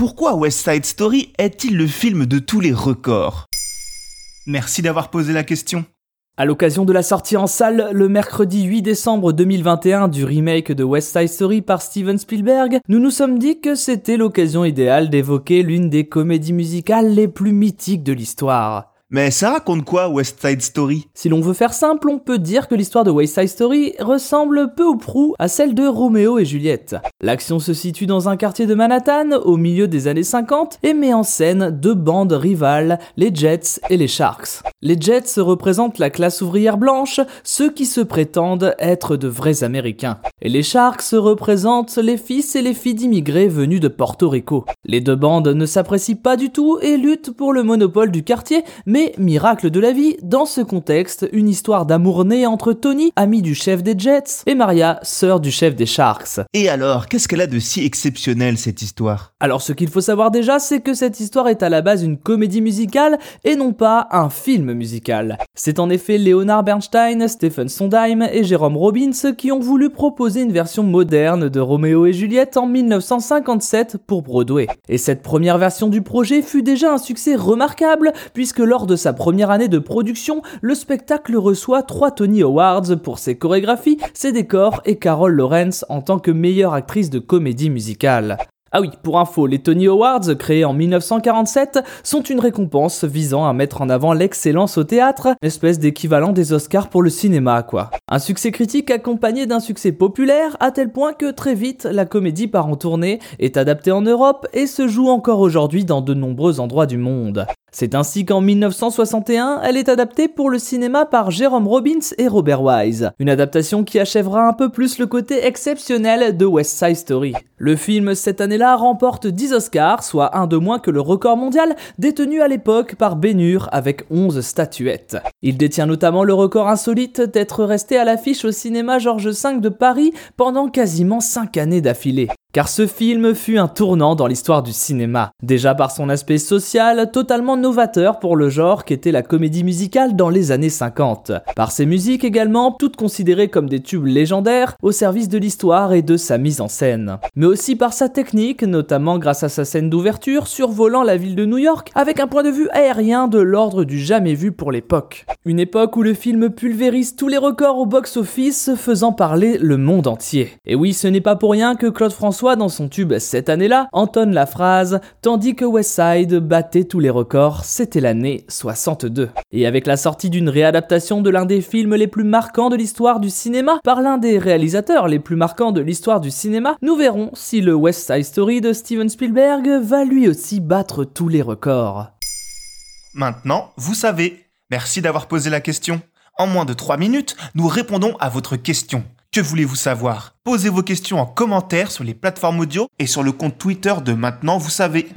Pourquoi West Side Story est-il le film de tous les records? Merci d'avoir posé la question. À l'occasion de la sortie en salle le mercredi 8 décembre 2021 du remake de West Side Story par Steven Spielberg, nous nous sommes dit que c'était l'occasion idéale d'évoquer l'une des comédies musicales les plus mythiques de l'histoire. Mais ça raconte quoi West Side Story? Si l'on veut faire simple, on peut dire que l'histoire de West Side Story ressemble peu ou prou à celle de Roméo et Juliette. L'action se situe dans un quartier de Manhattan au milieu des années 50 et met en scène deux bandes rivales, les Jets et les Sharks. Les Jets représentent la classe ouvrière blanche, ceux qui se prétendent être de vrais Américains. Et les Sharks représentent les fils et les filles d'immigrés venus de Porto Rico. Les deux bandes ne s'apprécient pas du tout et luttent pour le monopole du quartier, miracle de la vie, dans ce contexte, une histoire d'amour née entre Tony, ami du chef des Jets, et Maria, sœur du chef des Sharks. Et alors, qu'est-ce qu'elle a de si exceptionnel cette histoire? Alors ce qu'il faut savoir déjà, c'est que cette histoire est à la base une comédie musicale et non pas un film musical. C'est en effet Leonard Bernstein, Stephen Sondheim et Jérôme Robbins qui ont voulu proposer une version moderne de Roméo et Juliette en 1957 pour Broadway. Et cette première version du projet fut déjà un succès remarquable puisque lors de sa première année de production, le spectacle reçoit 3 Tony Awards pour ses chorégraphies, ses décors et Carol Lawrence en tant que meilleure actrice de comédie musicale. Ah oui, pour info, les Tony Awards, créés en 1947, sont une récompense visant à mettre en avant l'excellence au théâtre, espèce d'équivalent des Oscars pour le cinéma, quoi. Un succès critique accompagné d'un succès populaire, à tel point que très vite, la comédie part en tournée, est adaptée en Europe et se joue encore aujourd'hui dans de nombreux endroits du monde. C'est ainsi qu'en 1961, elle est adaptée pour le cinéma par Jérôme Robbins et Robert Wise. Une adaptation qui achèvera un peu plus le côté exceptionnel de West Side Story. Le film, cette année-là, remporte 10 Oscars, soit un de moins que le record mondial détenu à l'époque par Ben avec 11 statuettes. Il détient notamment le record insolite d'être resté à l'affiche au cinéma Georges V de Paris pendant quasiment 5 années d'affilée. Car ce film fut un tournant dans l'histoire du cinéma, déjà par son aspect social totalement novateur pour le genre qu'était la comédie musicale dans les années 50, par ses musiques également, toutes considérées comme des tubes légendaires au service de l'histoire et de sa mise en scène, mais aussi par sa technique, notamment grâce à sa scène d'ouverture survolant la ville de New York avec un point de vue aérien de l'ordre du jamais vu pour l'époque. Une époque où le film pulvérise tous les records au box-office faisant parler le monde entier. Et oui, ce n'est pas pour rien que Claude François dans son tube cette année-là, entonne la phrase Tandis que Westside battait tous les records, c'était l'année 62. Et avec la sortie d'une réadaptation de l'un des films les plus marquants de l'histoire du cinéma par l'un des réalisateurs les plus marquants de l'histoire du cinéma, nous verrons si le West Side Story de Steven Spielberg va lui aussi battre tous les records. Maintenant, vous savez. Merci d'avoir posé la question. En moins de 3 minutes, nous répondons à votre question. Que voulez-vous savoir? Posez vos questions en commentaire sur les plateformes audio et sur le compte Twitter de Maintenant, vous savez.